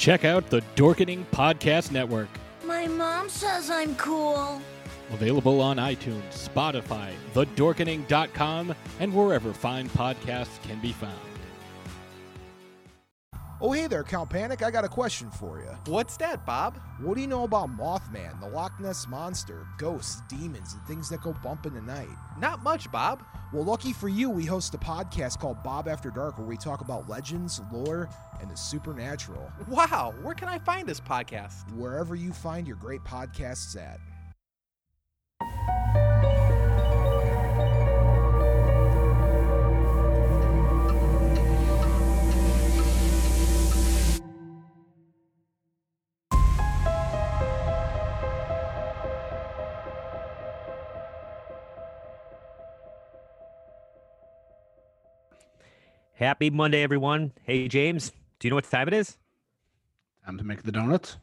Check out the Dorkening Podcast Network. My mom says I'm cool. Available on iTunes, Spotify, thedorkening.com, and wherever fine podcasts can be found. Oh, hey there, Count Panic. I got a question for you. What's that, Bob? What do you know about Mothman, the Loch Ness Monster, ghosts, demons, and things that go bump in the night? Not much, Bob. Well, lucky for you, we host a podcast called Bob After Dark where we talk about legends, lore, and the supernatural. Wow, where can I find this podcast? Wherever you find your great podcasts at. Happy Monday, everyone. Hey, James, do you know what time it is? Time to make the donuts.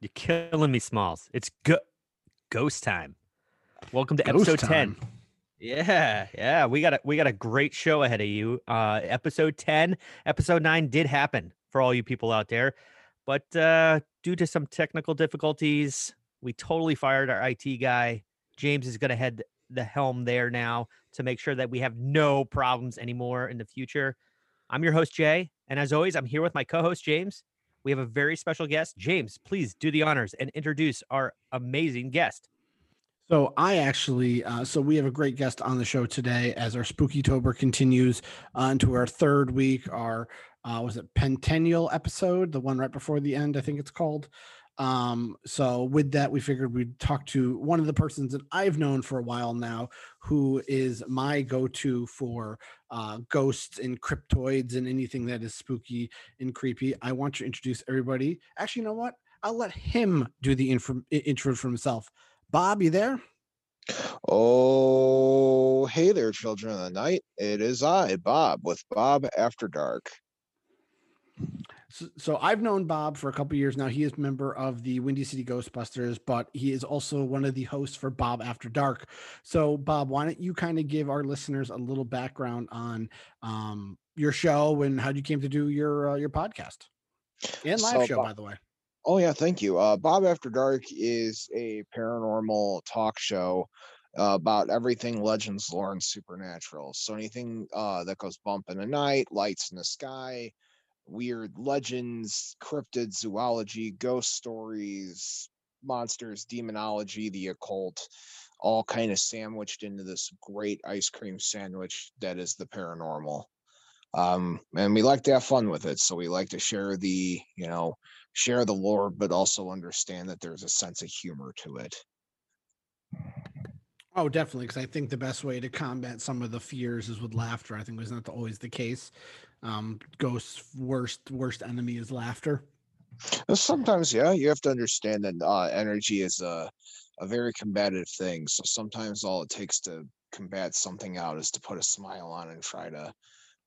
You're killing me, Smalls. It's go- ghost time. Welcome to Ghost episode time. 10. Yeah, yeah. We got a we got a great show ahead of you. Uh episode 10, episode 9 did happen for all you people out there. But uh due to some technical difficulties, we totally fired our IT guy. James is gonna head the helm there now to make sure that we have no problems anymore in the future. I'm your host, Jay, and as always, I'm here with my co-host James. We have a very special guest. James, please do the honors and introduce our amazing guest. So I actually, uh, so we have a great guest on the show today as our Spooky Tober continues uh, into our third week. Our uh, was it Pentennial episode, the one right before the end, I think it's called. Um, so with that, we figured we'd talk to one of the persons that I've known for a while now, who is my go-to for uh, ghosts and cryptoids and anything that is spooky and creepy. I want to introduce everybody. Actually, you know what? I'll let him do the intro for himself. Bob, you there? Oh, hey there, children of the night. It is I, Bob, with Bob After Dark. So, so I've known Bob for a couple years now. He is a member of the Windy City Ghostbusters, but he is also one of the hosts for Bob After Dark. So, Bob, why don't you kind of give our listeners a little background on um, your show and how you came to do your uh, your podcast and live So, show, Bob- by the way. Oh, yeah, thank you. Uh, Bob After Dark is a paranormal talk show uh, about everything legends, lore, and supernatural. So anything uh, that goes bump in the night, lights in the sky, weird legends, cryptid zoology, ghost stories, monsters, demonology, the occult, all kind of sandwiched into this great ice cream sandwich that is the paranormal. Um, and we like to have fun with it, so we like to share the, you know, share the lore, but also understand that there's a sense of humor to it. Oh, definitely, because I think the best way to combat some of the fears is with laughter. I think was not always the case. Um, ghosts' worst worst enemy is laughter. Sometimes, yeah, you have to understand that uh, energy is a a very combative thing. So sometimes all it takes to combat something out is to put a smile on and try to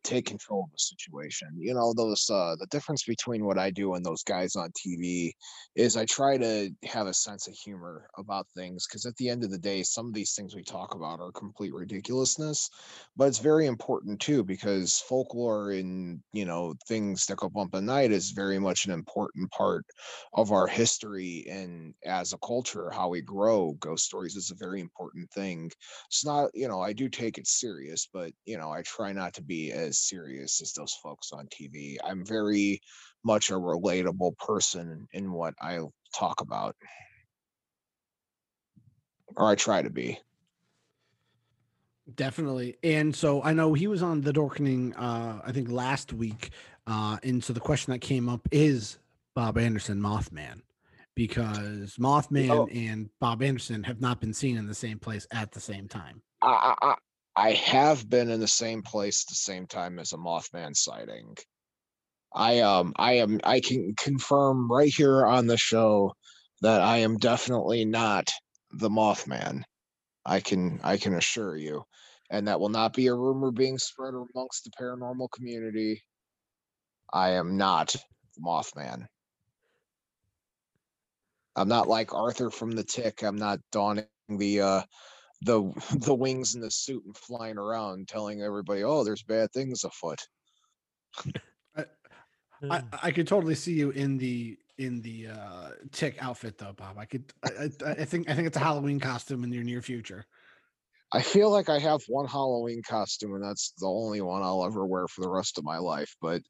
take control of the situation. You know, those uh the difference between what I do and those guys on TV is I try to have a sense of humor about things because at the end of the day, some of these things we talk about are complete ridiculousness, but it's very important too because folklore and you know things that go bump at night is very much an important part of our history and as a culture how we grow ghost stories is a very important thing it's not you know i do take it serious but you know i try not to be as serious as those folks on tv i'm very much a relatable person in what i talk about or i try to be Definitely. And so I know he was on the Dorkening, uh, I think last week. Uh, and so the question that came up is Bob Anderson Mothman, because Mothman Oh. and Bob Anderson have not been seen in the same place at the same time. I, I have been in the same place at the same time as a Mothman sighting. I um I am I can confirm right here on the show that I am definitely not the Mothman. I can I can assure you. And that will not be a rumor being spread amongst the paranormal community. I am not the Mothman. I'm not like Arthur from the Tick. I'm not donning the uh the the wings in the suit and flying around telling everybody, "Oh, there's bad things afoot." I, I could totally see you in the in the uh tick outfit though, Bob. I could I, I, I think I think it's a Halloween costume in your near future. I feel like I have one Halloween costume, and that's the only one I'll ever wear for the rest of my life. But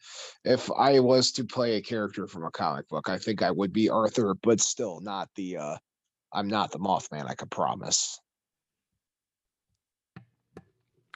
if I was to play a character from a comic book, I think I would be Arthur, but still not the. uh I'm not the Mothman. I can promise.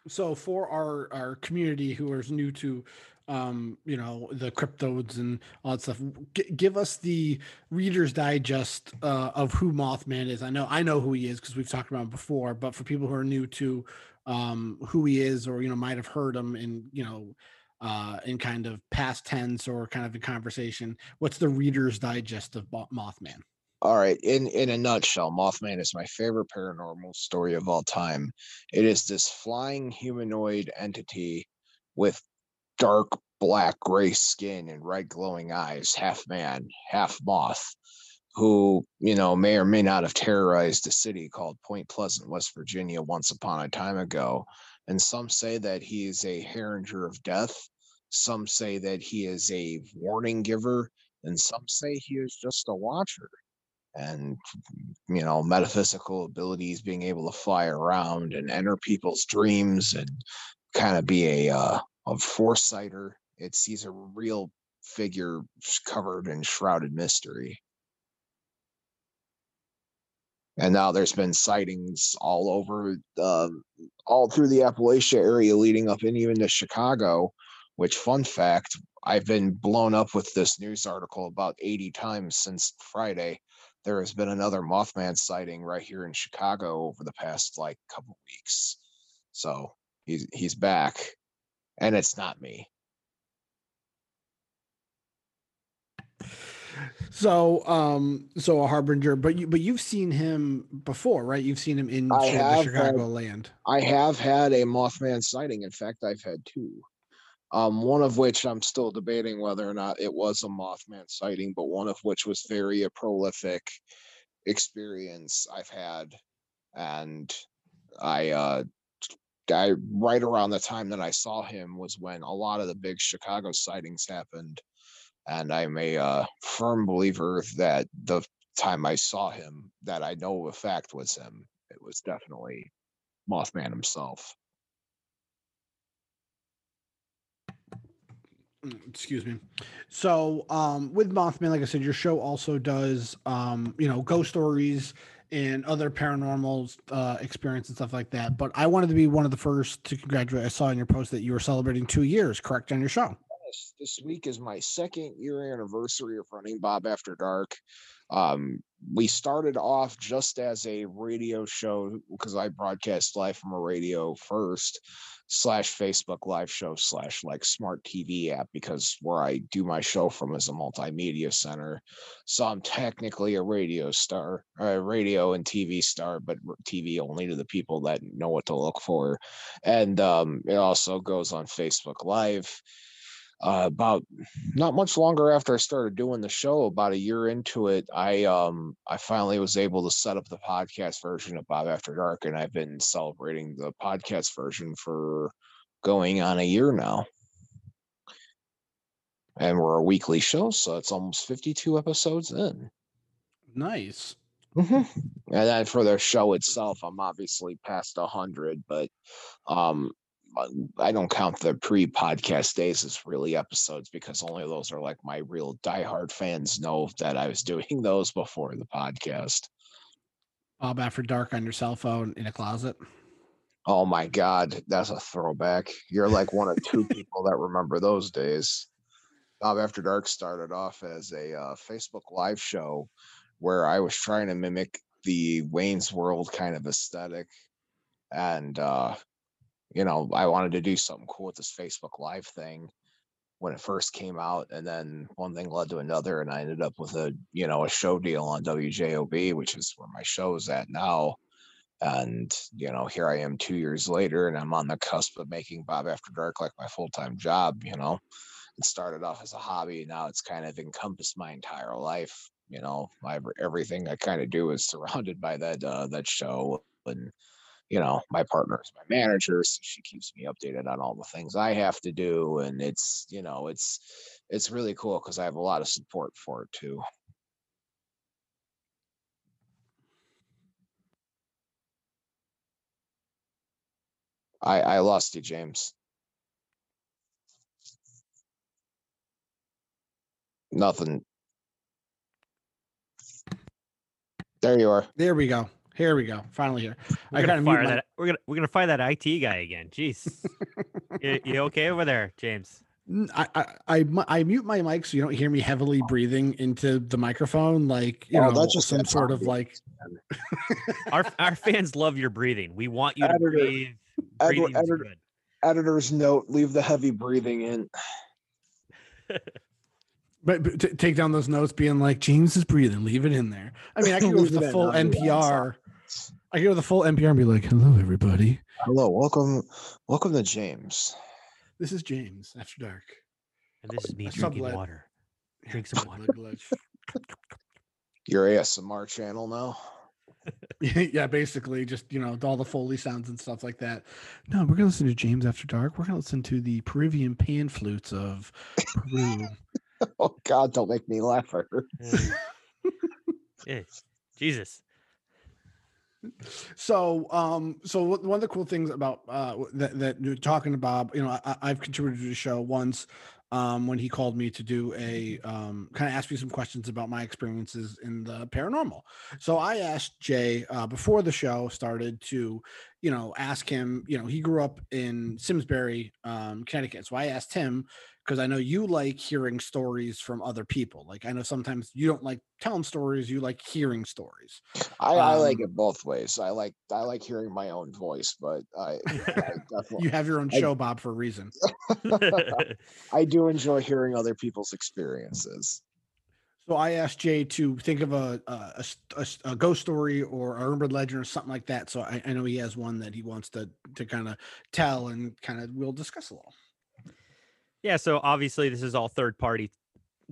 So for our our community who is new to um you know the cryptodes and all that stuff g- give us the reader's digest uh, of who mothman is. I know i know who he is because we've talked about him before but for people who are new to um who he is or you know might have heard him in you know uh in kind of past tense or kind of a conversation what's the reader's digest of mothman All right, in in a nutshell, Mothman is my favorite paranormal story of all time. It is this flying humanoid entity with dark black gray skin and red glowing eyes, half man, half moth, who, you know, may or may not have terrorized a city called Point Pleasant, West Virginia once upon a time ago. And some say that he is a harbinger of death. Some say that he is a warning giver, and some say he is just a watcher and you know metaphysical abilities being able to fly around and enter people's dreams and kind of be a uh, a foresighter it's he's a real figure covered in shrouded mystery. And now there's been sightings all over uh, all through the appalachia area leading up and even to chicago which fun fact i've been blown up with this news article about 80 times since friday there has been another Mothman sighting right here in Chicago over the past like couple weeks. So he's he's back, and it's not me. so um so a harbinger but you but you've seen him before right you've seen him in I the chicago had- land I have had a Mothman sighting. In fact, I've had two. Um, one of which I'm still debating whether or not it was a Mothman sighting, but one of which was very a prolific experience I've had, and I uh, I right around the time that I saw him was when a lot of the big Chicago sightings happened, and I'm a uh, firm believer that the time I saw him, that I know a fact was him. It was definitely Mothman himself. Excuse me. So um with mothman like i said your show also does um you know ghost stories and other paranormal uh experience and stuff like that. But i wanted to be one of the first to congratulate i saw in your post that you were celebrating two years correct on your show? Yes, this week is my second year anniversary of running Bob After Dark. Um, we started off just as a radio show because I broadcast live from a radio first, slash Facebook live show slash like smart TV app because where I do my show from is a multimedia center. So I'm technically a radio star, a radio and TV star, but TV only to the people that know what to look for. And um, it also goes on Facebook Live uh, about not much longer after I started doing the show, about a year into it, I um I finally was able to set up the podcast version of Bob After Dark, and I've been celebrating the podcast version for going on a year now. And we're a weekly show, so it's almost 52 episodes in. Nice. And then for the show itself, I'm obviously past 100, but um I don't count the pre-podcast days as really episodes because only those are like my real diehard fans know that I was doing those before the podcast. Bob After Dark on your cell phone in a closet. Oh my god, that's a throwback. You're like one of two people that remember those days. Bob After Dark started off as a uh, Facebook live show where I was trying to mimic the Wayne's World kind of aesthetic. And uh, you know, I wanted to do something cool with this Facebook live thing when it first came out. And then one thing led to another, and I ended up with a, you know, a show deal on WJOB, which is where my show is at now. And, you know, here I am two years later, and I'm on the cusp of making Bob After Dark like my full time job, you know. It started off as a hobby. Now it's kind of encompassed my entire life. You know, my everything I kind of do is surrounded by that uh, that show, and you know, my partner my manager, so she keeps me updated on all the things I have to do, and it's you know, it's it's really cool because I have a lot of support for it too. I I lost you, James. Nothing. There you are. There we go. Here we go. Finally here. We're I gotta kind of fire that. We're gonna we're gonna fire that IT guy again. Jeez, you, you okay over there, James? I, I I I mute my mic so you don't hear me heavily breathing into the microphone, like you Oh, know, that's just some that's sort of like. Our our fans love your breathing. We want you to breathe. Edward- Breathing's editor- good. Editor's note: Leave the heavy breathing in. But, but t- take down those notes, being like James is breathing, leave it in there. I mean, I can go with the full I'll. NPR. I can go with the full NPR and be like, "Hello, everybody. Hello, welcome, welcome to James. This is James After Dark." And this is me drinking sublet. water. Drink some water. Your ASMR channel now. yeah, basically, just you know, all the Foley sounds and stuff like that. No, we're gonna listen to James After Dark. We're gonna listen to the Peruvian pan flutes of Peru. Oh God, don't make me laugh. Yeah. Jesus. So um so one of the cool things about uh that that you're talking to bob you know I, i've contributed to the show once um when he called me to do a um kind of ask me some questions about my experiences in the paranormal. So i asked jay uh before the show started to you know ask him you know he grew up in simsbury um connecticut. So i asked him because I know you like hearing stories from other people. Like I know sometimes you don't like telling stories, you like hearing stories. I, I like Um, it both ways. I like I like hearing my own voice, but I, I You have your own I- show, Bob, for a reason. I do enjoy hearing other people's experiences. So I asked Jay to think of a a ghost story or a urban legend or something like that. So I, I know he has one that he wants to to kind of tell and kind of we'll discuss a little. Yeah, so obviously this is all third party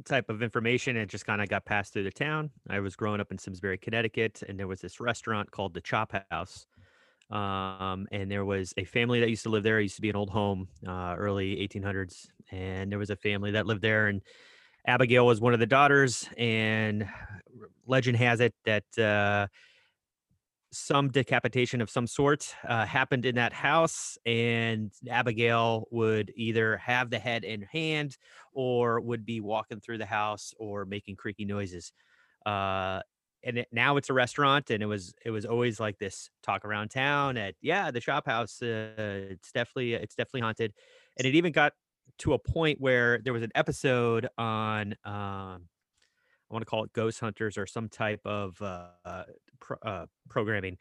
type of information. It just kind of got passed through the town. I was growing up in Simsbury, Connecticut, and there was this restaurant called the Chop House. Um, and there was a family that used to live there. It used to be an old home, uh, early 1800s. And there was a family that lived there, and Abigail was one of the daughters. And legend has it that uh, some decapitation of some sort uh, happened in that house, and Abigail would either have the head in hand or would be walking through the house or making creaky noises. Uh, and it, now it's a restaurant, and it was it was always like this talk around town at yeah the Chop House. Uh, it's definitely it's definitely haunted, and it even got to a point where there was an episode on um, I want to call it Ghost Hunters or some type of uh, uh, pro- uh, programming.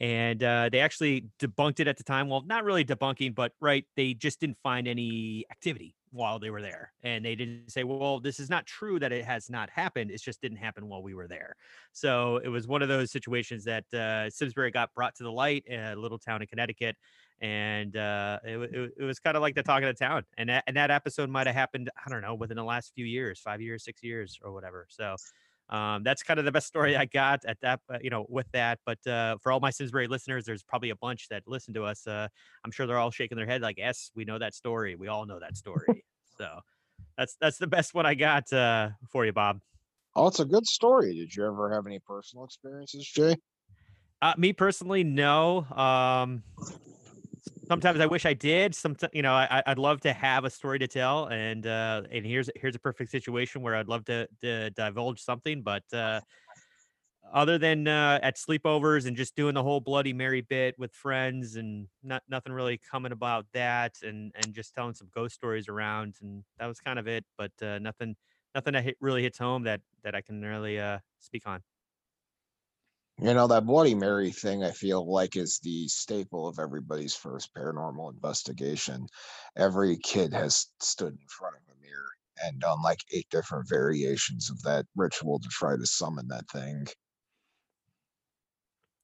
And uh, they actually debunked it at the time. Well, not really debunking, but right, they just didn't find any activity while they were there. And they didn't say, well, this is not true that it has not happened. It just didn't happen while we were there. So it was one of those situations that uh, Simsbury got brought to the light, in a little town in Connecticut. And uh, it, it, it was kind of like the talk of the town. And that, and that episode might have happened, I don't know, within the last few years, five years, six years, or whatever. So um, that's kind of the best story I got at that, uh, you know, with that. But uh, for all my Simsbury listeners, there's probably a bunch that listen to us. Uh, I'm sure they're all shaking their head like, "Yes, we know that story. We all know that story." so that's that's the best one I got uh, for you, Bob. Oh, it's a good story. Did you ever have any personal experiences, Jay? Uh, me personally, no. Um, sometimes I wish I did. Sometimes, you know, I, I'd love to have a story to tell, and uh, and here's here's a perfect situation where I'd love to, to divulge something, but uh, other than uh, at sleepovers and just doing the whole Bloody Mary bit with friends, and not nothing really coming about that, and and just telling some ghost stories around, and that was kind of it. But uh, nothing nothing that hit, really hits home that that I can really uh, speak on. You know, that Bloody Mary thing, I feel like is the staple of everybody's first paranormal investigation. Every kid has stood in front of a mirror and done like eight different variations of that ritual to try to summon that thing.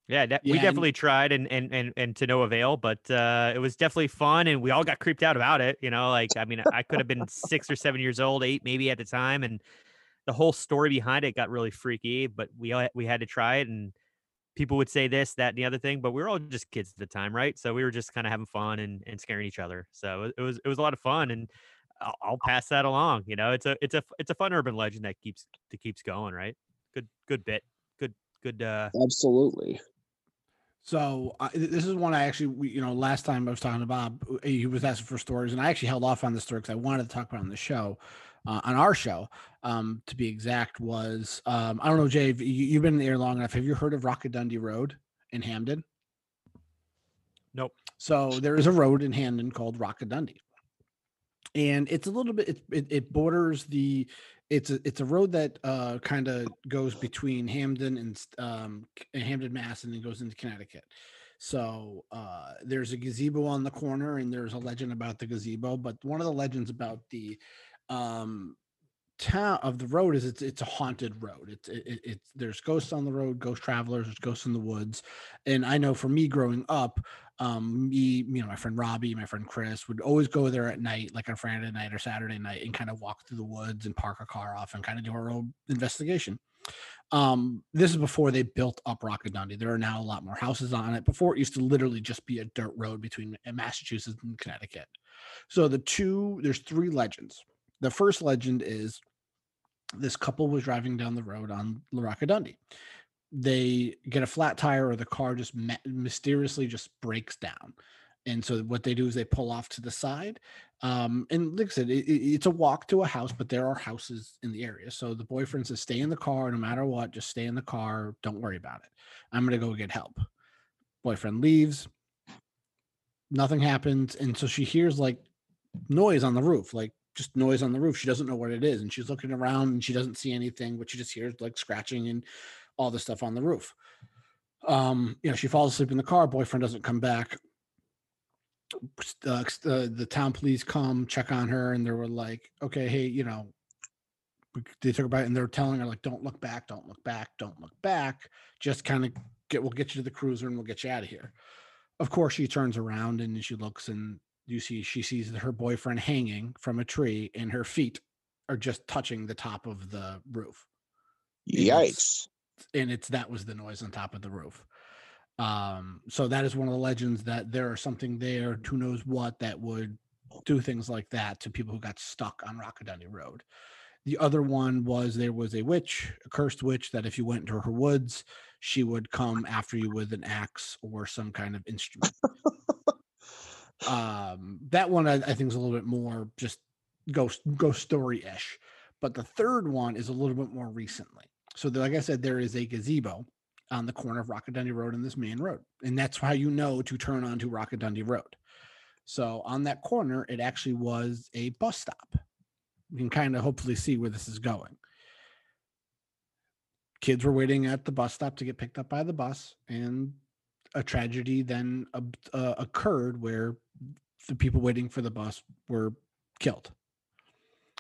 Yeah, de- Yeah, we and- definitely tried and, and and and to no avail, but uh, it was definitely fun, and we all got creeped out about it. You know, like I mean, I could have been six or seven years old, eight maybe at the time, and the whole story behind it got really freaky. But we all, we had to try it, and people would say this, that, and the other thing, but we were all just kids at the time, right? So we were just kind of having fun and, and scaring each other. So it, it was it was a lot of fun, and I'll, I'll pass that along. You know, it's a it's a it's a fun urban legend that keeps that keeps going, right? Good good bit, good good. uh Absolutely. So uh, this is one I actually, we- you know, last time I was talking to Bob, he was asking for stories, and I actually held off on the story because I wanted to talk about it on the show, uh, on our show, um, to be exact. Was um, I don't know, Jay, you, you've been in the air long enough. Have you heard of Rockadundy Road in Hampden? Nope. So there is a road in Hampden called Rockadundy, and it's a little bit. It, it, it borders the. It's a it's a road that uh, kind of goes between Hampden and um, Hampden, Mass, and then goes into Connecticut. So uh, there's a gazebo on the corner, and there's a legend about the gazebo. But one of the legends about the um, town of the road is it's it's a haunted road. It's it, it, it's there's ghosts on the road, ghost travelers, there's ghosts in the woods, and I know for me growing up, um, me you know my friend Robbie, my friend Chris would always go there at night, like on Friday night or Saturday night, and kind of walk through the woods and park a car off and kind of do our own investigation. Um, this is before they built up Rockadundy. There are now a lot more houses on it. Before it used to literally just be a dirt road between uh, Massachusetts and Connecticut. So the two, there's three legends. The first legend is this couple was driving down the road on La Dundee. They get a flat tire, or the car just mysteriously just breaks down. And so what they do is they pull off to the side. Um, and like I said, it- it's a walk to a house, but there are houses in the area. So the boyfriend says, "Stay in the car, no matter what. Just stay in the car. Don't worry about it. I'm gonna go get help." Boyfriend leaves. Nothing happens, and so she hears like noise on the roof, like just noise on the roof. She doesn't know what it is, and she's looking around and she doesn't see anything, but she just hears like scratching and all the stuff on the roof. Um, you know, she falls asleep in the car. Boyfriend doesn't come back. Uh, the, the town police come check on her, and they were like, "Okay, hey, you know." They took her back, and they're telling her like, "Don't look back, don't look back, don't look back. Just kind of get, we'll get you to the cruiser, and we'll get you out of here." Of course, she turns around and she looks, and you see she sees her boyfriend hanging from a tree, and her feet are just touching the top of the roof. And it's- Yikes. and it's that was the noise on top of the roof. Um, so that is one of the legends that there are something there, who knows what, that would do things like that to people who got stuck on Rockadundy Road. The other one was there was a witch, a cursed witch, that if you went into her woods, she would come after you with an axe or some kind of instrument. um, that one I, I think is a little bit more just ghost ghost story ish. But the third one is a little bit more recently. So, there- like I said, there is a gazebo on the corner of Rockadundy Road and this main road, and that's how you know to turn onto Rockadundy Road. So, on that corner, it actually was a bus stop. You can kind of hopefully see where this is going. kids were waiting at the bus stop to get picked up by the bus, and a tragedy then uh, occurred where the people waiting for the bus were killed.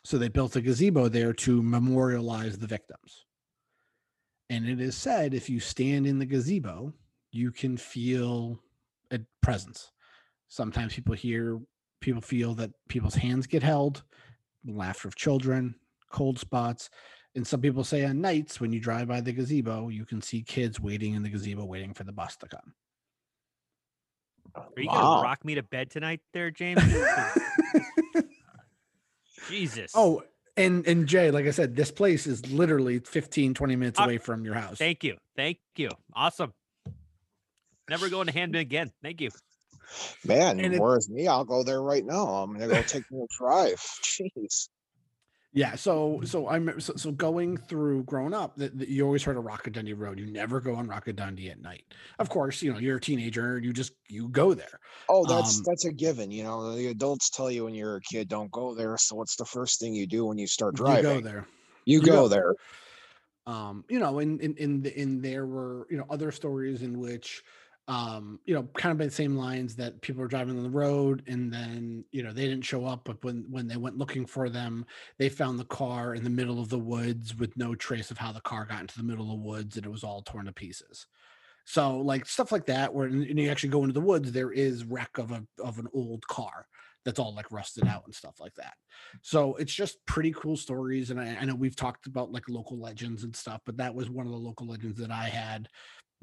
So they built a gazebo there to memorialize the victims. And it is said if you stand in the gazebo, you can feel a presence. Sometimes people hear, people feel that people's hands get held, laughter of children, cold spots. And some people say on nights when you drive by the gazebo, you can see kids waiting in the gazebo waiting for the bus to come. Are you Wow. gonna rock me to bed tonight, there, James? Jesus. Oh, and and Jay, like I said, this place is literally 15, 20 minutes Uh, away from your house. Thank you. Thank you. Awesome. Never going to Handman again. Thank you. Man, And it- whereas me, I'll go there right now. I'm gonna go take me a drive. Jeez. Yeah, so so I'm so, so going through growing up that, that you always heard of Rockadundy Road. You never go on Rockadundy at night. Of course, you know, you're a teenager, you just you go there. Oh, that's Um, that's a given. You know, the adults tell you when you're a kid, don't go there. So what's the first thing you do when you start driving? You go there. You, You go, go there. um you know in in in, the, in there were you know other stories in which um you know kind of by the same lines that people were driving on the road and then you know they didn't show up but when when they went looking for them they found the car in the middle of the woods with no trace of how the car got into the middle of the woods and it was all torn to pieces. So like stuff like that where and you actually go into the woods there is wreck of a of an old car that's all like rusted out and stuff like that. So it's just pretty cool stories and I, I know we've talked about like local legends and stuff but that was one of the local legends that i had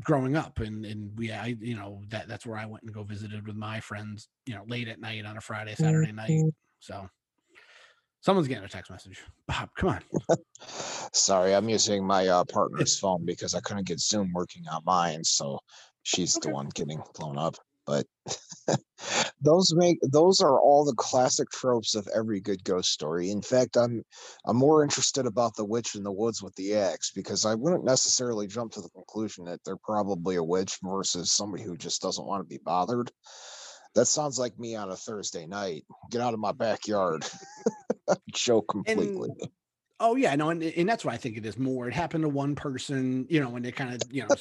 growing up and and we i you know that that's where i went and go visited with my friends you know late at night on a friday saturday night. So someone's getting a text message. Bob come on. Sorry, I'm using my uh, partner's phone because I couldn't get Zoom working on mine, so she's the one getting blown up. But those make those are all the classic tropes of every good ghost story. In fact, I'm I'm more interested about the witch in the woods with the axe because I wouldn't necessarily jump to the conclusion that they're probably a witch versus somebody who just doesn't want to be bothered. That sounds like me on a Thursday night. Get out of my backyard. Joke completely. Oh yeah, no, and, and that's what I think it is more. It happened to one person, you know, and it kind of, you know,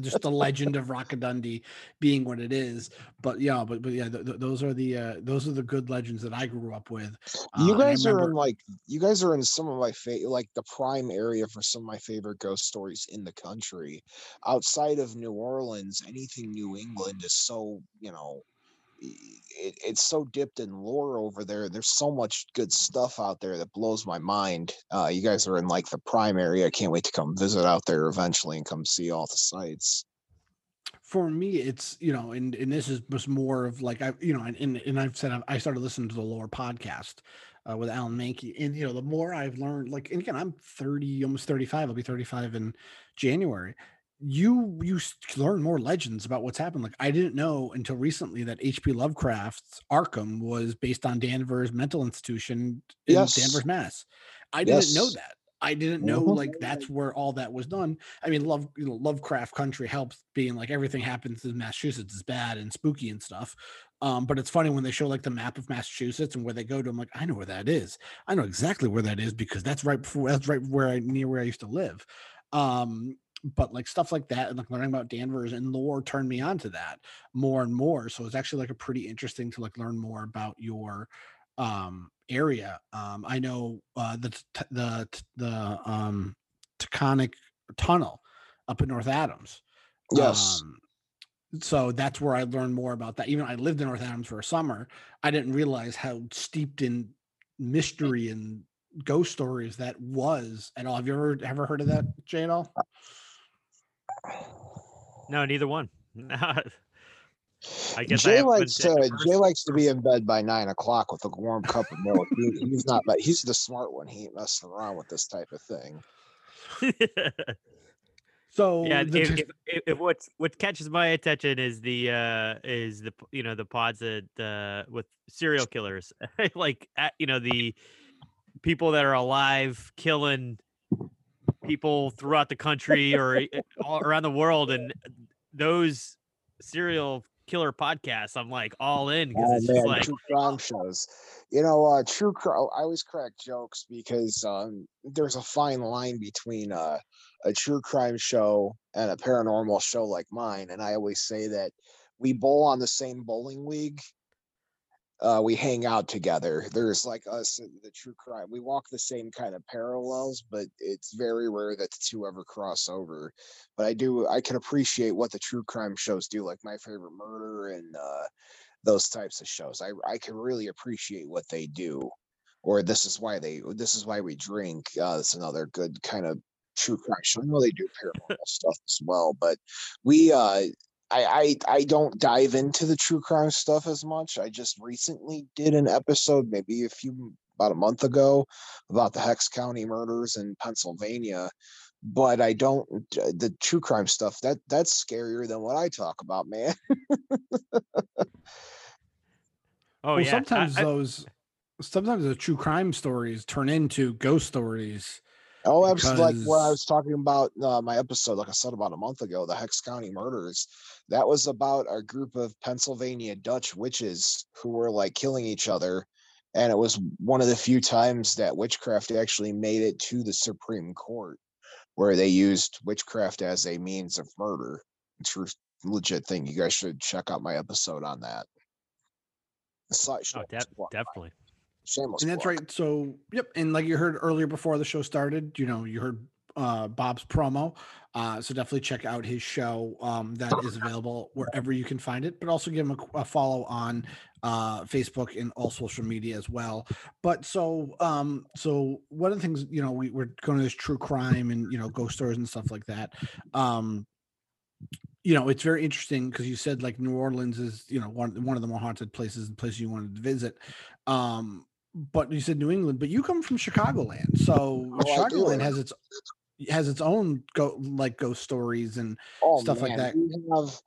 just the legend of Rockadundy being what it is. But yeah, but but yeah, th- th- those are the uh, those are the good legends that I grew up with. Uh, You guys are in like you guys are in some of my favorite like the prime area for some of my favorite ghost stories in the country. Outside of New Orleans, anything New England is so, you know, it, it's so dipped in lore over there. There's so much good stuff out there that blows my mind. Uh, you guys are in like the prime area. I can't wait to come visit out there eventually and come see all the sites. for me it's you know and and this is was more of like i you know and and, and i've said i started listening to the lore podcast uh, with Aaron Mahnke and you know the more i've learned like and again i'm 30 almost 35 i'll be 35 in january you you learn more legends about what's happened like i didn't know until recently that hp lovecraft's arkham was based on danvers mental institution in Yes. danvers mass i didn't know that I didn't know Mhm. like that's where all that was done. I mean, love you know, Lovecraft Country helps being like everything happens in Massachusetts is bad and spooky and stuff. Um, but it's funny when they show like the map of Massachusetts and where they go to. I'm like, I know where that is. I know exactly where that is because that's right before that's right where I near where I used to live. Um, but like stuff like that and like learning about Danvers and lore turned me on to that more and more. So it's actually like a pretty interesting to like learn more about your um area. Um I know uh the t- the the um Taconic tunnel up in North Adams. Yes. Um, so that's where I learned more about that. Even though I lived in North Adams for a summer, I didn't realize how steeped in mystery and ghost stories that was at all. Have you ever ever heard of that, Jay, at all? No, neither one. I guess Jay have likes to been- Jay likes to be in bed by nine o'clock with a warm cup of milk. He, he's not like he's the smart one. He ain't messing around with this type of thing. So yeah, the if, if, if, if what's what catches my attention is the uh is the you know the pods that uh with serial killers like at, you know the people that are alive killing people throughout the country or all around the world and those serial killer podcasts, I'm like all in because Oh it's man, just like true crime shows. You know, uh, true crime. I always crack jokes because um, there's a fine line between uh, a true crime show and a paranormal show like mine, and I always say that we bowl on the same bowling league. Uh, we hang out together. There's like us, and the true crime. We walk the same kind of parallels, but it's very rare that the two ever cross over. But I do, I can appreciate what the true crime shows do, like my favorite murder and uh, those types of shows. I I can really appreciate what they do. Or this is why they this is why we drink. Uh, that's another good kind of true crime show. I know they do paranormal stuff as well, but we uh I, I I don't dive into the true crime stuff as much. I just recently did an episode, maybe a few about a month ago, about the Hex County murders in Pennsylvania. But I don't the true crime stuff that that's scarier than what I talk about, man. oh well, yeah. sometimes I- I- those, sometimes the true crime stories turn into ghost stories. Oh, absolutely. Like what I was talking about uh, my episode, like I said about a month ago, the Hex County murders. That was about a group of Pennsylvania Dutch witches who were like killing each other. And it was one of the few times that witchcraft actually made it to the Supreme Court, where they used witchcraft as a means of murder. It's a legit thing. You guys should check out my episode on that. Slight oh, shameless def- plug. definitely. Shameless and that's plug. right. So, yep. And like you heard earlier before the show started, you know, you heard uh, Bob's promo. Uh, so definitely check out his show um, that is available wherever you can find it, but also give him a, a follow on uh, Facebook and all social media as well. But so, um, so one of the things, you know, we, we're going to this true crime and, you know, ghost stories and stuff like that. Um, you know, it's very interesting because you said like New Orleans is, you know, one one of the more haunted places and places you wanted to visit. Um, but you said New England, but you come from Chicagoland, so Oh, Chicagoland has its has its own go like ghost stories and oh, stuff like that. we have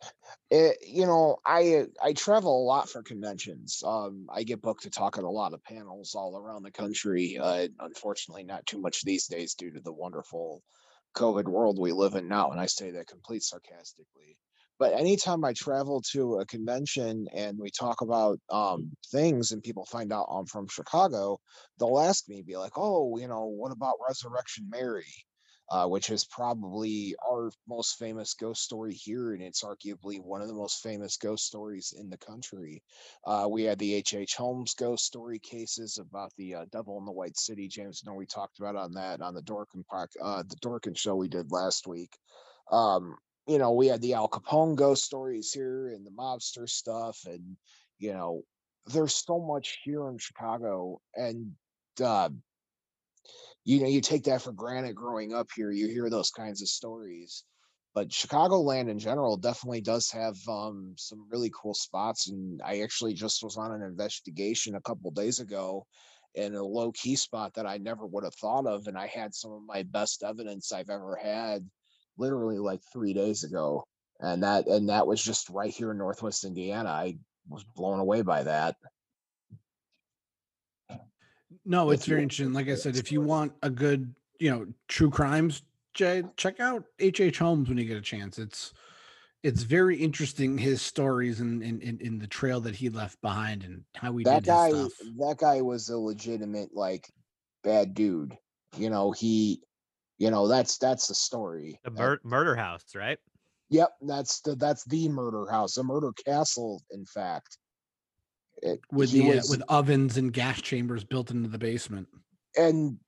it, you know i i travel a lot for conventions um i get booked to talk at a lot of panels all around the country uh unfortunately not too much these days due to the wonderful covid world we live in now and i say that complete sarcastically but anytime i travel to a convention and we talk about um things and people find out i'm from chicago they'll ask me be like oh you know what about resurrection mary uh, which is probably our most famous ghost story here, and it's arguably one of the most famous ghost stories in the country. Uh, we had the H.H. H. Holmes ghost story cases about the uh, Devil in the White City. James, know we talked about on that on the Dorkin park, uh, the Dorkin show we did last week. Um, you know, we had the Al Capone ghost stories here and the mobster stuff, and you know, there's so much here in Chicago, and uh, you know you take that for granted growing up here you hear those kinds of stories but chicagoland in general definitely does have um, some really cool spots and i actually just was on an investigation a couple days ago in a low key spot that i never would have thought of and i had some of my best evidence i've ever had literally like three days ago and that and that was just right here in northwest indiana i was blown away by that No, it's If very interesting. Like I said, if you want a good, you know, true crimes, Jay, check out H. H. Holmes when you get a chance. It's it's very interesting his stories and in, in, in the trail that he left behind and how he that did guy that guy was a legitimate like bad dude you know he you know that's that's the story The That- mur- murder house, right? yep that's the that's the murder house a murder castle in fact It- with the uh, was- with ovens and gas chambers built into the basement. and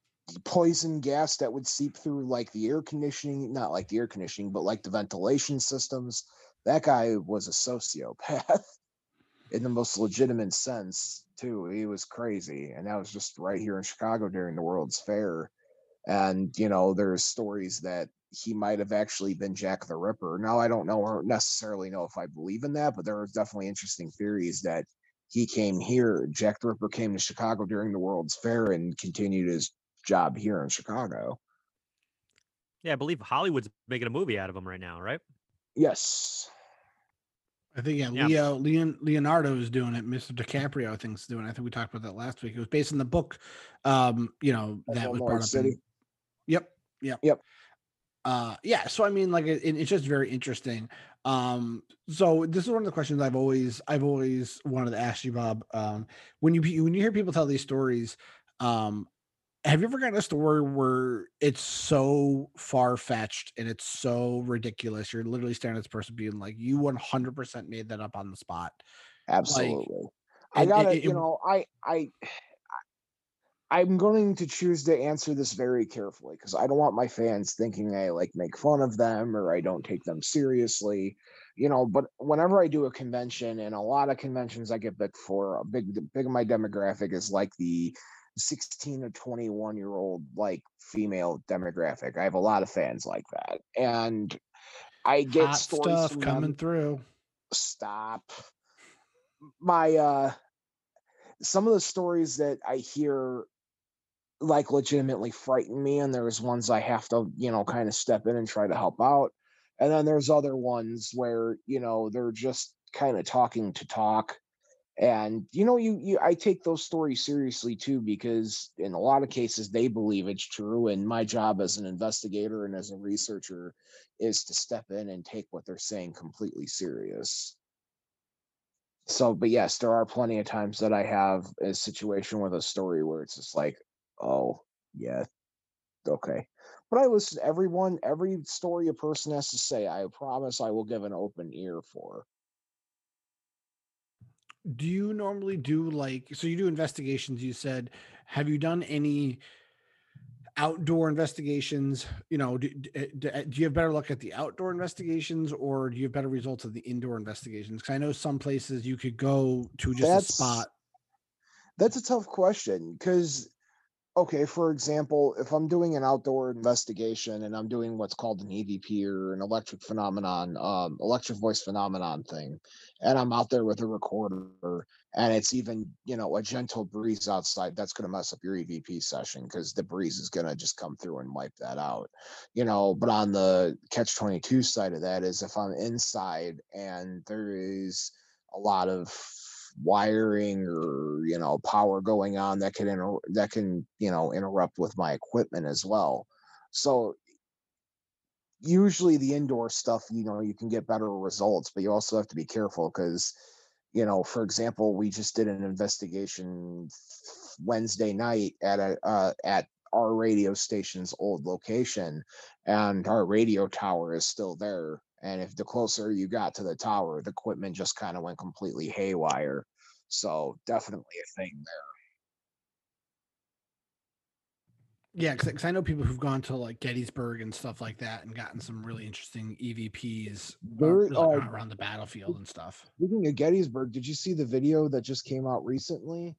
poison gas that would seep through like the air conditioning not like the air conditioning but like the ventilation systems that guy was a sociopath in the most legitimate sense too he was crazy and that was just right here in chicago during the world's fair and you know there's stories that he might have actually been jack the ripper now i don't know or necessarily know if i believe in that but there are definitely interesting theories that he came here jack the ripper came to chicago during the world's fair and continued his job here in chicago Yeah, I believe Hollywood's making a movie out of him right now, right? yes I think yeah, Yeah. Leo Leon, Leonardo is doing it. Mr. DiCaprio, I think, is doing. it. I think we talked about that last week. It was based on the book. Um, you know that Devil was in brought White up. City. In, yep, yep, Yep. Uh, yeah. So I mean, like, it, it's just very interesting. Um, so this is one of the questions I've always I've always wanted to ask you, Bob. Um, when you when you hear people tell these stories, um, have you ever gotten a story where it's so far fetched and it's so ridiculous? You're literally staring at this person being like, "You 100 percent made that up on the spot." Absolutely. I gotta, you know, I, I, I'm going to choose to answer this very carefully because I don't want my fans thinking I like make fun of them or I don't take them seriously, you know. But whenever I do a convention, and a lot of conventions I get booked for, a big, big of my demographic is like the 16 to 21 year old like female demographic. I have a lot of fans like that, and I get Hot stories stuff coming them through. stop my uh some of the stories that i hear like legitimately frighten me and there's ones i have to you know kind of step in and try to help out. And then there's other ones where you know they're just kind of talking to talk. And you know you, you i take those stories seriously too because in a lot of cases they believe it's true and my job as an investigator and as a researcher is to step in and take what they're saying completely serious. So but yes there are plenty of times that i have a situation with a story where it's just like oh yeah okay. But i listen to everyone every story a person has to say i promise i will give an open ear for. Do you normally do like so you do investigations you said. Have you done any outdoor investigations? You know do, do, eh, eh, do you have better luck at the outdoor investigations or do you have better results of the indoor investigations? Because i know some places you could go to just That's- a spot. That's a tough question because, okay, for example, if I'm doing an outdoor investigation and I'm doing what's called an EVP or an electric phenomenon, um, electric voice phenomenon thing, and I'm out there with a recorder and it's even, you know, a gentle breeze outside, that's going to mess up your EVP session because the breeze is going to just come through and wipe that out, you know. But on the catch 22 side of that is if I'm inside and there is a lot of wiring or you know power going on that can inter- that can you know interrupt with my equipment as well. So usually the indoor stuff you know you can get better results but you also have to be careful because you know for example we just did an investigation wednesday night at a uh, at our radio station's old location and our radio tower is still there and if the closer you got to the tower the equipment just kind of went completely haywire. So definitely a thing there. Yeah because I know people who've gone to like gettysburg and stuff like that and gotten some really interesting evps uh, There- really uh, around the battlefield and stuff. Speaking of Gettysburg, did you see the video that just came out recently?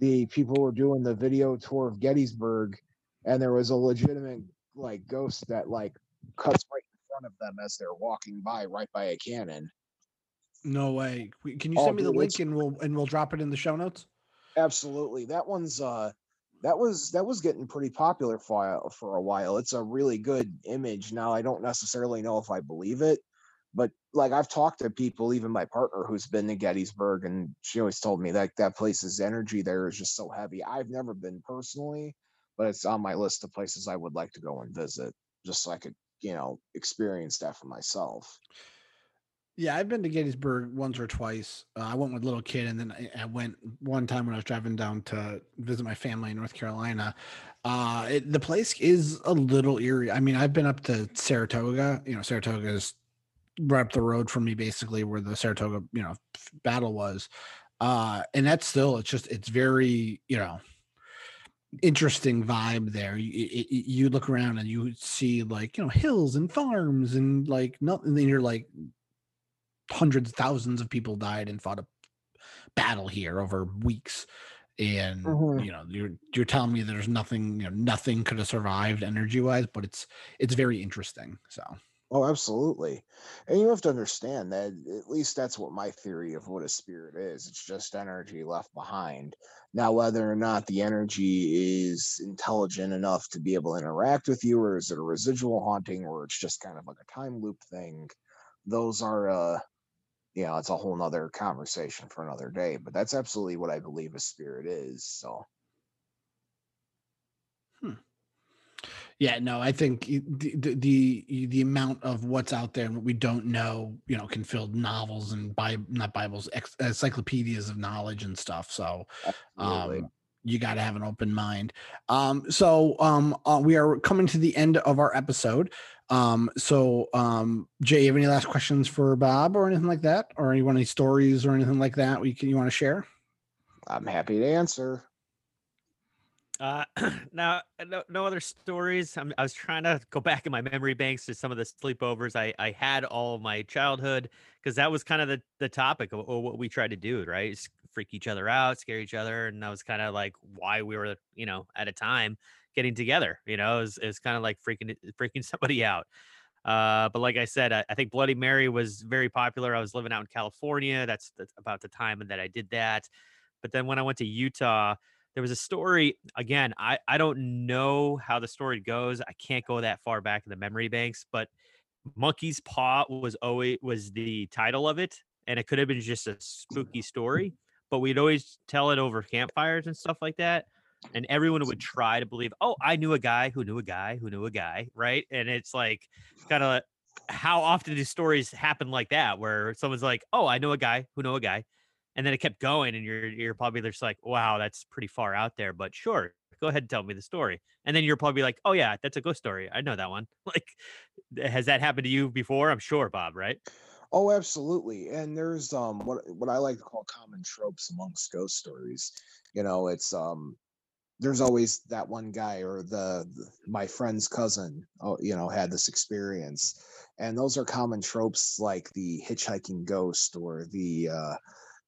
The people were doing the video tour of Gettysburg, and there was a legitimate like ghost that like cuts right front of them as they're walking by, right by a cannon. no way can you Oh, send me the dude, link and we'll and we'll drop it in the show notes Absolutely, that one's uh, that was that was getting pretty popular for a- for a while. It's a really good image. Now I don't necessarily know if I believe it, but like I've talked to people, even my partner who's been to Gettysburg, and she always told me that that place's energy there is just so heavy. I've never been personally, but it's on my list of places I would like to go and visit, just so I could you know experience that for myself. Yeah, I've been to Gettysburg once or twice. Uh, I went with little kid, and then I, I went one time when I was driving down to visit my family in North Carolina. Uh, it, the place is a little eerie. I mean, I've been up to Saratoga. You know, Saratoga is right up the road from me, basically, where the Saratoga, you know, battle was. Uh, and that's still, it's just, it's very, you know, interesting vibe there. You, you, look around and you see like, you know, hills and farms and like nothing. Then you're like, hundreds, thousands of people died and fought a battle here over weeks. And Mhm. you know, you're you're telling me there's nothing, you know, nothing could have survived energy wise, but it's it's very interesting. So Oh, absolutely. And you have to understand that at least that's what my theory of what a spirit is. It's just energy left behind. Now, whether or not the energy is intelligent enough to be able to interact with you, or is it a residual haunting, or it's just kind of like a time loop thing, those are, uh, you know, it's a whole nother conversation for another day. But that's absolutely what I believe a spirit is. So, Yeah, no, I think the, the the amount of what's out there and what we don't know, you know, can fill novels and bi- not Bibles, ex- encyclopedias of knowledge and stuff. So, Absolutely. um, you got to have an open mind. Um, so um, uh, we are coming to the end of our episode. Um, so um, Jay, you have any last questions for Bob or anything like that, or anyone any stories or anything like that we can you want to share? I'm happy to answer. Uh, now, uh, no, no other stories. I'm, I was trying to go back in my memory banks to some of the sleepovers I, I had all my childhood because that was kind of the, the topic of, of what we tried to do, right? Is freak each other out, scare each other, and that was kind of like why we were, you know, at a time getting together. You know, it was, was kind of like freaking freaking somebody out. Uh, but like I said, I, I think Bloody Mary was very popular. I was living out in California. That's, that's about the time that I did that. But then when I went to Utah, there was a story again I, I don't know how the story goes i can't go that far back in the memory banks but monkey's paw was always was the title of it and it could have been just a spooky story but we'd always tell it over campfires and stuff like that and everyone would try to believe oh i knew a guy who knew a guy who knew a guy right? And it's like kind of how often do stories happen like that where someone's like oh i know a guy who know a guy and then it kept going and you're you're probably just like wow that's pretty far out there but sure go ahead and tell me the story and then you're probably like oh yeah that's a ghost story i know that one like has that happened to you before i'm sure bob right Oh, absolutely. And there's um what what I like to call common tropes amongst ghost stories. You know, it's um there's always that one guy or the, the my friend's cousin, oh, you know, had this experience. And those are common tropes like the hitchhiking ghost or the uh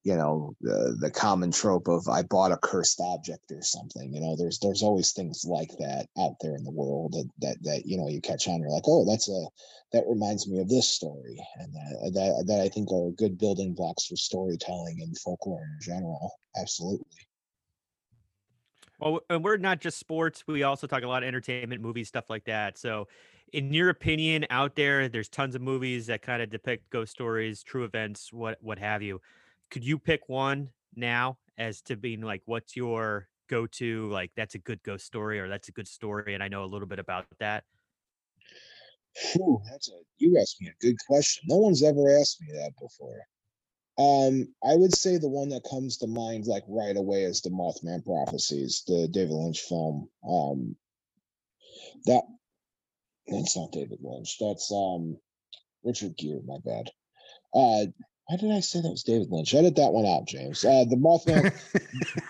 you know the the common trope of I bought a cursed object or something. You know, there's there's always things like that out there in the world that that, that you know you catch on. You're like, oh, that's a that reminds me of this story, and that that, that I think are good building blocks for storytelling and folklore in general. Absolutely. well and we're not just sports we also talk a lot of entertainment movies stuff like that so in your opinion out there there's tons of movies that kind of depict ghost stories true events what what have you could you pick one now as to being like what's your go-to like that's a good ghost story or that's a good story and i know a little bit about that Phew, that's a you asked me a good question. No one's ever asked me that before. Um, I would say the one that comes to mind like right away is the Mothman Prophecies, the David Lynch film. Um, that that's not David Lynch. That's um Richard Gere. My bad. Uh, why did I say that was David Lynch? Edit that one out, James. Uh, the Mothman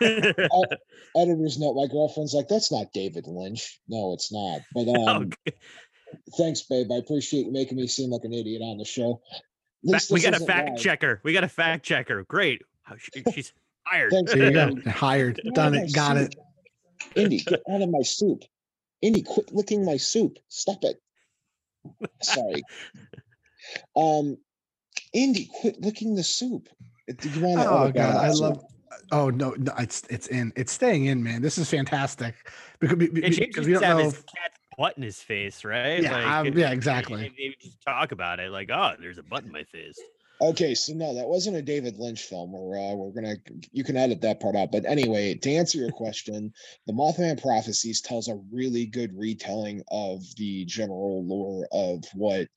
editor's note. My girlfriend's like, "That's not David Lynch." No, it's not. But um, thanks, babe. I appreciate you making me seem like an idiot on the show. At Fa- we got a fact live. checker we got a fact checker great she- she's hired Thanks, There you go. Hired. Get Done it. Got soup. it. Indy, get out of my soup. Indy, quit licking my soup. Stop it. Sorry. Um, Indy, quit licking the soup. Uh, Did you want to? Oh god, I love. Oh no, no, it's it's in. It's staying in, man. This is fantastic because, be- because we don't have know. his If, butt in his face, right? Yeah, um, if- yeah, exactly. If, if just talk about it, like, oh, there's a butt in my face. Okay, so no, that wasn't a David Lynch film. We're uh, we're gonna you can edit that part out. But anyway, to answer your question, the Mothman Prophecies tells a really good retelling of the general lore of what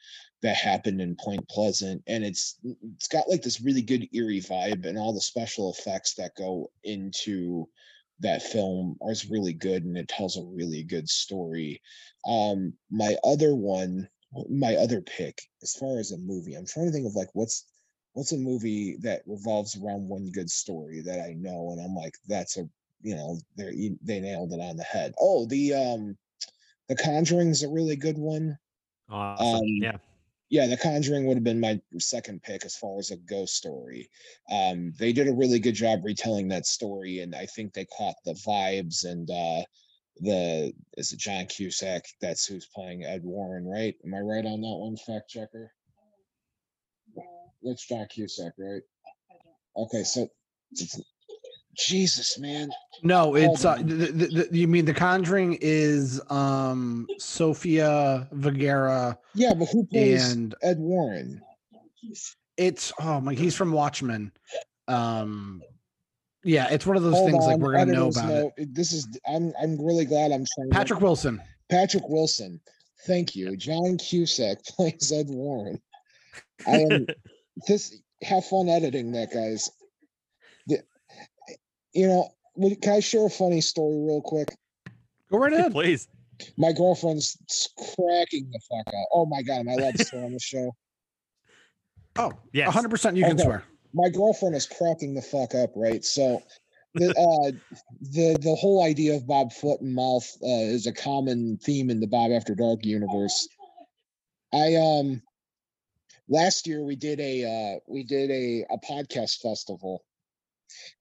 that happened in Point Pleasant, and it's it's got like this really good eerie vibe, and all the special effects that go into that film are is really good, and it tells a really good story. Um, my other one my other pick as far as a movie i'm trying to think of like what's what's a movie that revolves around one good story that i know and i'm like that's a you know they they nailed it on the head oh the um the conjuring's a really good one Awesome. um yeah. Yeah the conjuring would have been my second pick as far as a ghost story um they did a really good job retelling that story and i think they caught the vibes and uh the is it John Cusack? That's who's playing Ed Warren, right? Am I right on that one, fact checker? That's John Cusack, right? Okay, so Jesus, man. no, it's uh, the, the, the, you mean the Conjuring is um Sophia Vergara Yeah, but who plays and Ed Warren? it's oh my, he's from Watchmen. Um, yeah, it's one of those Hold things like we're gonna know about it. This is I'm I'm really glad I'm trying. Patrick Wilson. Patrick Wilson. Thank you. John Cusack plays Ed Warren. I am this have fun editing that guys. The- you know, would- can I share a funny story real quick? Go right ahead. Please. My girlfriend's cracking the fuck up. Oh my god, am I allowed to swear on the show? Oh, yeah, 100% you can swear. my girlfriend is cracking the fuck up, right? So the uh the the whole idea of Bob Foot and Mouth uh, is a common theme in the Bob After Dark universe. I um last year we did a uh we did a a podcast festival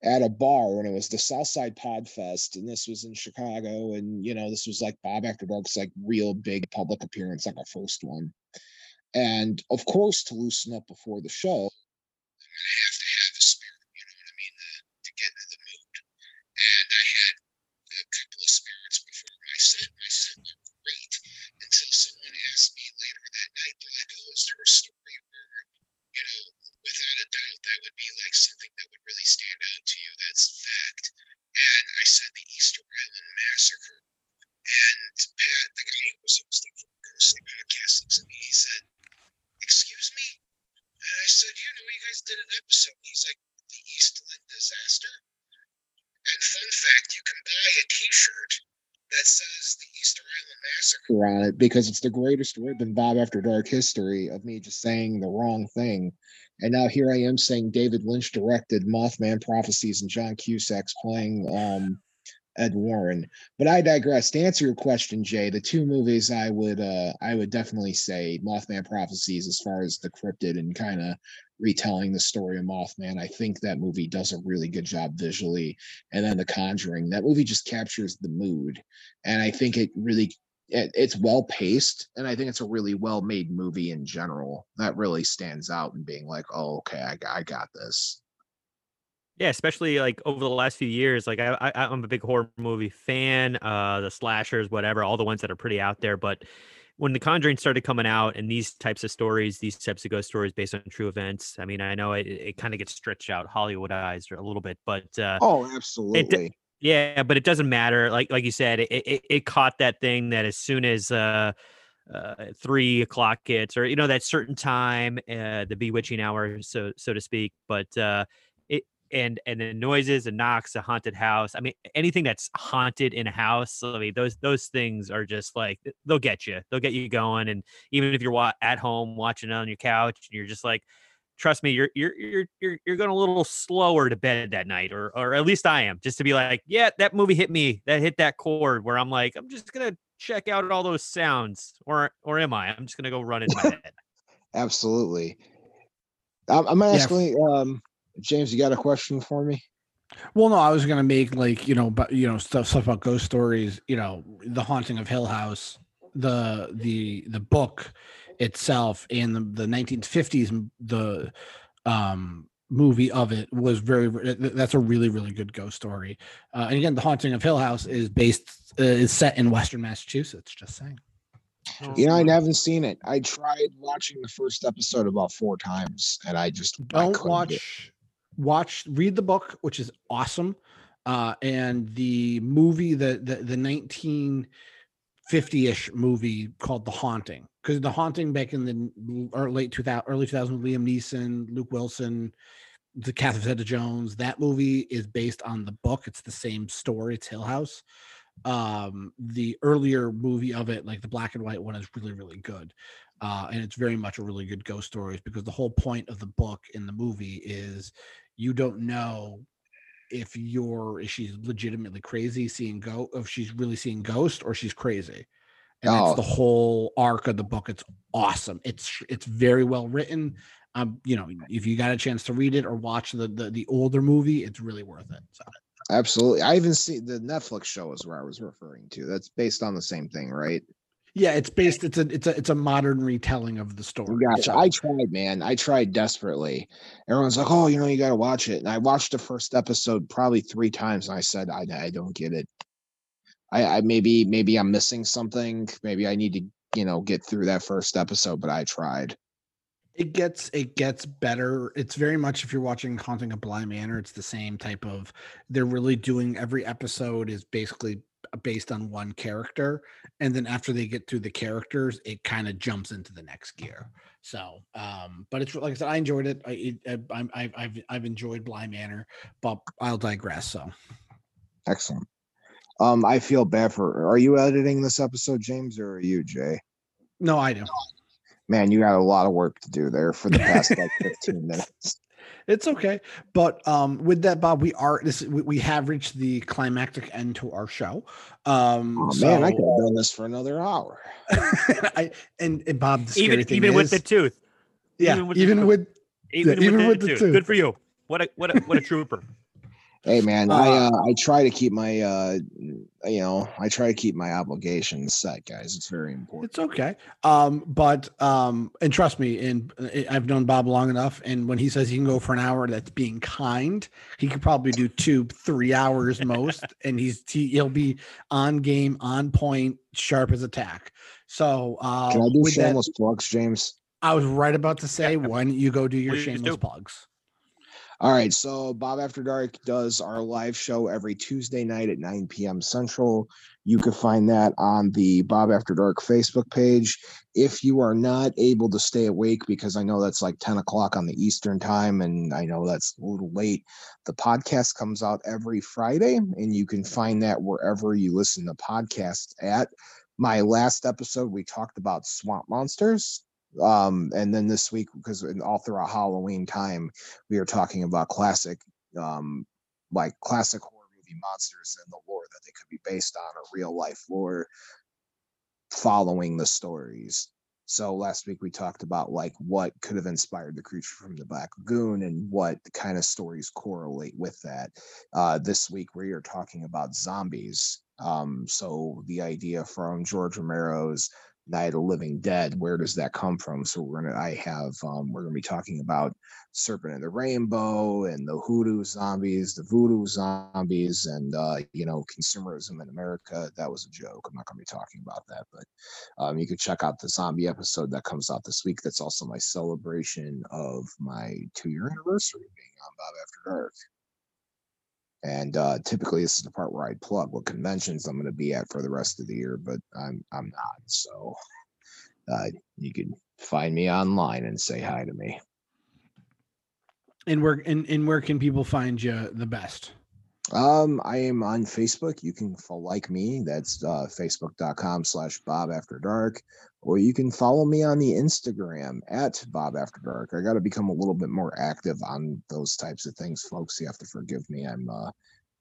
at a bar and it was the Southside Pod Fest and this was in Chicago and you know this was like Bob After Dark's like real big public appearance like our first one. And of course to loosen up before the show have to have a spirit, you know what I mean, to, to get into the mood. And I had a couple of spirits before my set. My set went great until someone asked me later that night, like, oh, is there a story where, you know, without a doubt, that would be like something that would really stand out to you? That's fact. And I said the Easter Island Massacre. And Pat, the guy who was hosting for Ghost Podcasting, to me, he said, Excuse me? And I said, you know, you guys did an episode. He's like, the Eastland disaster. And fun fact, you can buy a T-shirt that says the Easter Island it because it's the greatest rib in Bob After Dark history of me just saying the wrong thing. And now here I am saying David Lynch directed Mothman Prophecies and John Cusack's playing um, Ed Warren. But I digress. To answer your question, Jay, the two movies I would uh I would definitely say Mothman Prophecies as far as the cryptid and kind of retelling the story of Mothman. I think that movie does a really good job visually. And then The Conjuring, that movie just captures the mood. And I think it really it, it's well paced and I think it's a really well made movie in general. That really stands out and being like, oh, okay, I, got- I got this. Yeah, especially like over the last few years, like I, I I'm a big horror movie fan. Uh, the slashers, whatever, all the ones that are pretty out there. But when The Conjuring started coming out, and these types of stories, these types of ghost stories based on true events, I mean, I know it, it kind of gets stretched out, Hollywoodized a little bit, but uh, Oh, it, absolutely. Yeah, but it doesn't matter. Like like you said, it it, it caught that thing that as soon as uh, uh, three o'clock hits, or you know that certain time, uh, the bewitching hour, so so to speak. But uh, it and and the noises and knocks, a haunted house. I mean, anything that's haunted in a house. I mean, those those things are just like they'll get you. They'll get you going. And even if you're wa- at home watching it on your couch, and you're just like trust me, you're you're you're you're you're going a little slower to bed that night, or or at least I am, just to be like, yeah, that movie hit me, that hit that chord, where I'm like, I'm just gonna check out all those sounds, or or am I? I'm just gonna go run in my bed. Absolutely. I'm, I'm asking, um, James, you got a question for me? Well, no, I was gonna make like you know, but you know, stuff stuff about ghost stories. You know, the haunting of Hill House, the the the book itself, and the the 1950s the um movie of it was very th- th- that's a really really good ghost story. Uh, and again, the haunting of Hill House is based uh, is set in Western Massachusetts. Just saying. You know, I haven't seen it. I tried watching the first episode about four times, and I just I don't couldn't watch get- watch read the book which is awesome uh and the movie the the, the 1950ish movie called the haunting because the haunting back in the late 2000 early 2000 liam neeson luke wilson the catherine zeta jones that movie is based on the book. It's the same story. It's hill house. Um the earlier movie of it like the black and white one is really really good. Uh and it's very much a really good ghost stories because the whole point of the book in the movie is you don't know if you're if she's legitimately crazy seeing go if she's really seeing ghost or she's crazy and Oh. that's the whole arc of the book it's awesome it's it's very well written um you know if you got a chance to read it or watch the the, the older movie it's really worth it so Absolutely. I even see the Netflix show is where I was referring to. That's based on the same thing, right? Yeah it's based it's a it's a it's a modern retelling of the story Gotcha. so- I tried, man. I tried desperately. Everyone's like, "Oh, you know, you got to watch it." And I watched the first episode probably three times, and I said, "I, I don't get it. I, I maybe maybe I'm missing something. Maybe I need to, you know, get through that first episode." But I tried. it gets it gets better it's very much if you're watching haunting of bly manor it's the same type of they're really doing every episode is basically based on one character and then after they get through the characters it kind of jumps into the next gear so um but it's like i said i enjoyed it i it, I, I, I've i've enjoyed bly manor but i'll digress so Excellent. Um, I feel bad for. Are you editing this episode, James, or are you, Jay? no i do Man, you got a lot of work to do there for the past like 15 minutes. It's okay but um with that bob we are this we, we have reached the climactic end to our show um Oh so, man, I could have done this for another hour. I, and, and bob the scary Even thing even with the tooth. yeah even with even the- with Even, even with, with the the tooth. tooth. Good for you. What a what a what a trooper. Hey man, I Uh, uh, I try to keep my uh you know I try to keep my obligations set, guys. It's very important. It's okay. Um, but um, and trust me, and uh, I've known Bob long enough, and when he says he can go for an hour, that's being kind. He could probably do two, three hours most, and he's he, he'll be on game, on point, sharp as a tack. So uh, Can I do with that, shameless plugs, James? I was right about to say, why don't you go do your Please shameless do. plugs? All right, so Bob After Dark does our live show every Tuesday night at 9 p.m. Central. You can find that on the Bob After Dark Facebook page. If you are not able to stay awake, because I know that's like 10 o'clock on the Eastern time, and I know that's a little late, the podcast comes out every Friday, and you can find that wherever you listen to podcasts at. My last episode, we talked about swamp monsters. Um, and then this week, because all throughout Halloween time, we are talking about classic um like classic horror movie monsters and the lore that they could be based on or real life lore following the stories. So last week we talked about like what could have inspired the creature from the black lagoon and what kind of stories correlate with that. Uh this week we are talking about zombies. Um so the idea from george romero's Night of the Living Dead. Where does that come from? So we're gonna I have um we're gonna be talking about Serpent and the Rainbow and the hoodoo zombies, the voodoo zombies, and uh, you know, consumerism in America. That was a joke. I'm not gonna be talking about that, but um you can check out the zombie episode that comes out this week. That's also my celebration of my two year anniversary being on Bob After Dark. And uh, typically, this is the part where I plug what conventions I'm going to be at for the rest of the year, but I'm I'm not. So uh, you can find me online and say hi to me. And where and, and where can people find you the best? Um, I am on Facebook. You can like me. That's uh, facebook.com slash Bob After Dark. Or you can follow me on the Instagram at Bob After Dark. I got to become a little bit more active on those types of things, folks. You have to forgive me. I'm uh,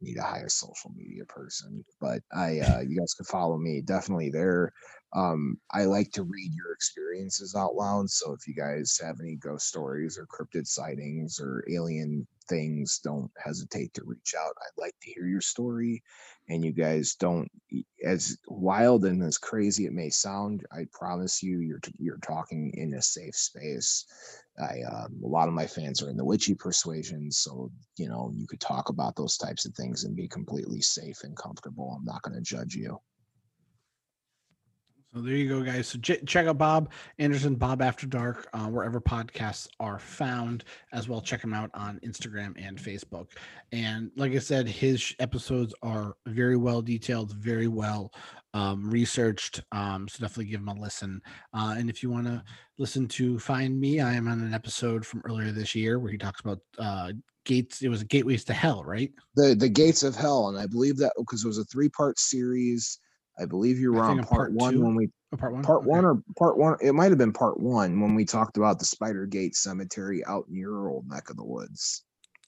need a hire social media person, but I uh, you guys can follow me definitely there. Um, I like to read your experiences out loud. So if you guys have any ghost stories or cryptid sightings or alien things, don't hesitate to reach out. I'd like to hear your story. And you guys don't, as wild and as crazy it may sound, I promise you, you're you're talking in a safe space. I um, a lot of my fans are in the witchy persuasion, so you know you could talk about those types of things and be completely safe and comfortable. I'm not going to judge you. So there you go, guys. So ch- check out Bob Anderson, Bob After Dark, uh, wherever podcasts are found, as well. Check him out on Instagram and Facebook. And like I said, his episodes are very well detailed, very well um, researched. Um, so definitely give him a listen. Uh, and if you want to listen to Find Me, I am on an episode from earlier this year where he talks about uh, gates. It was gateways to hell, right? The the gates of hell, and I believe that because it was a three part series. I believe you were on part, part one two. when we Oh, part one. part Okay. one or part one. It might have been part one when we talked about the Spider Gate Cemetery out in your old neck of the woods.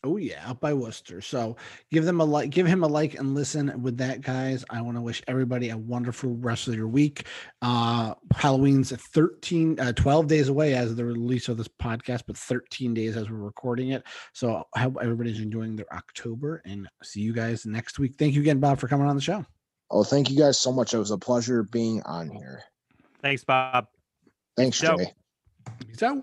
Oh yeah, up by Worcester. So give them a like, give him a like and listen with that, guys. I want to wish everybody a wonderful rest of your week. Uh Halloween's 13, uh, 12 days away as the release of this podcast, but 13 days as we're recording it. So I hope everybody's enjoying their October and see you guys next week. Thank you again, Bob, for coming on the show. Oh, thank you guys so much. It was a pleasure being on here. Thanks, Bob. Thanks, Joe. Jay. Peace out.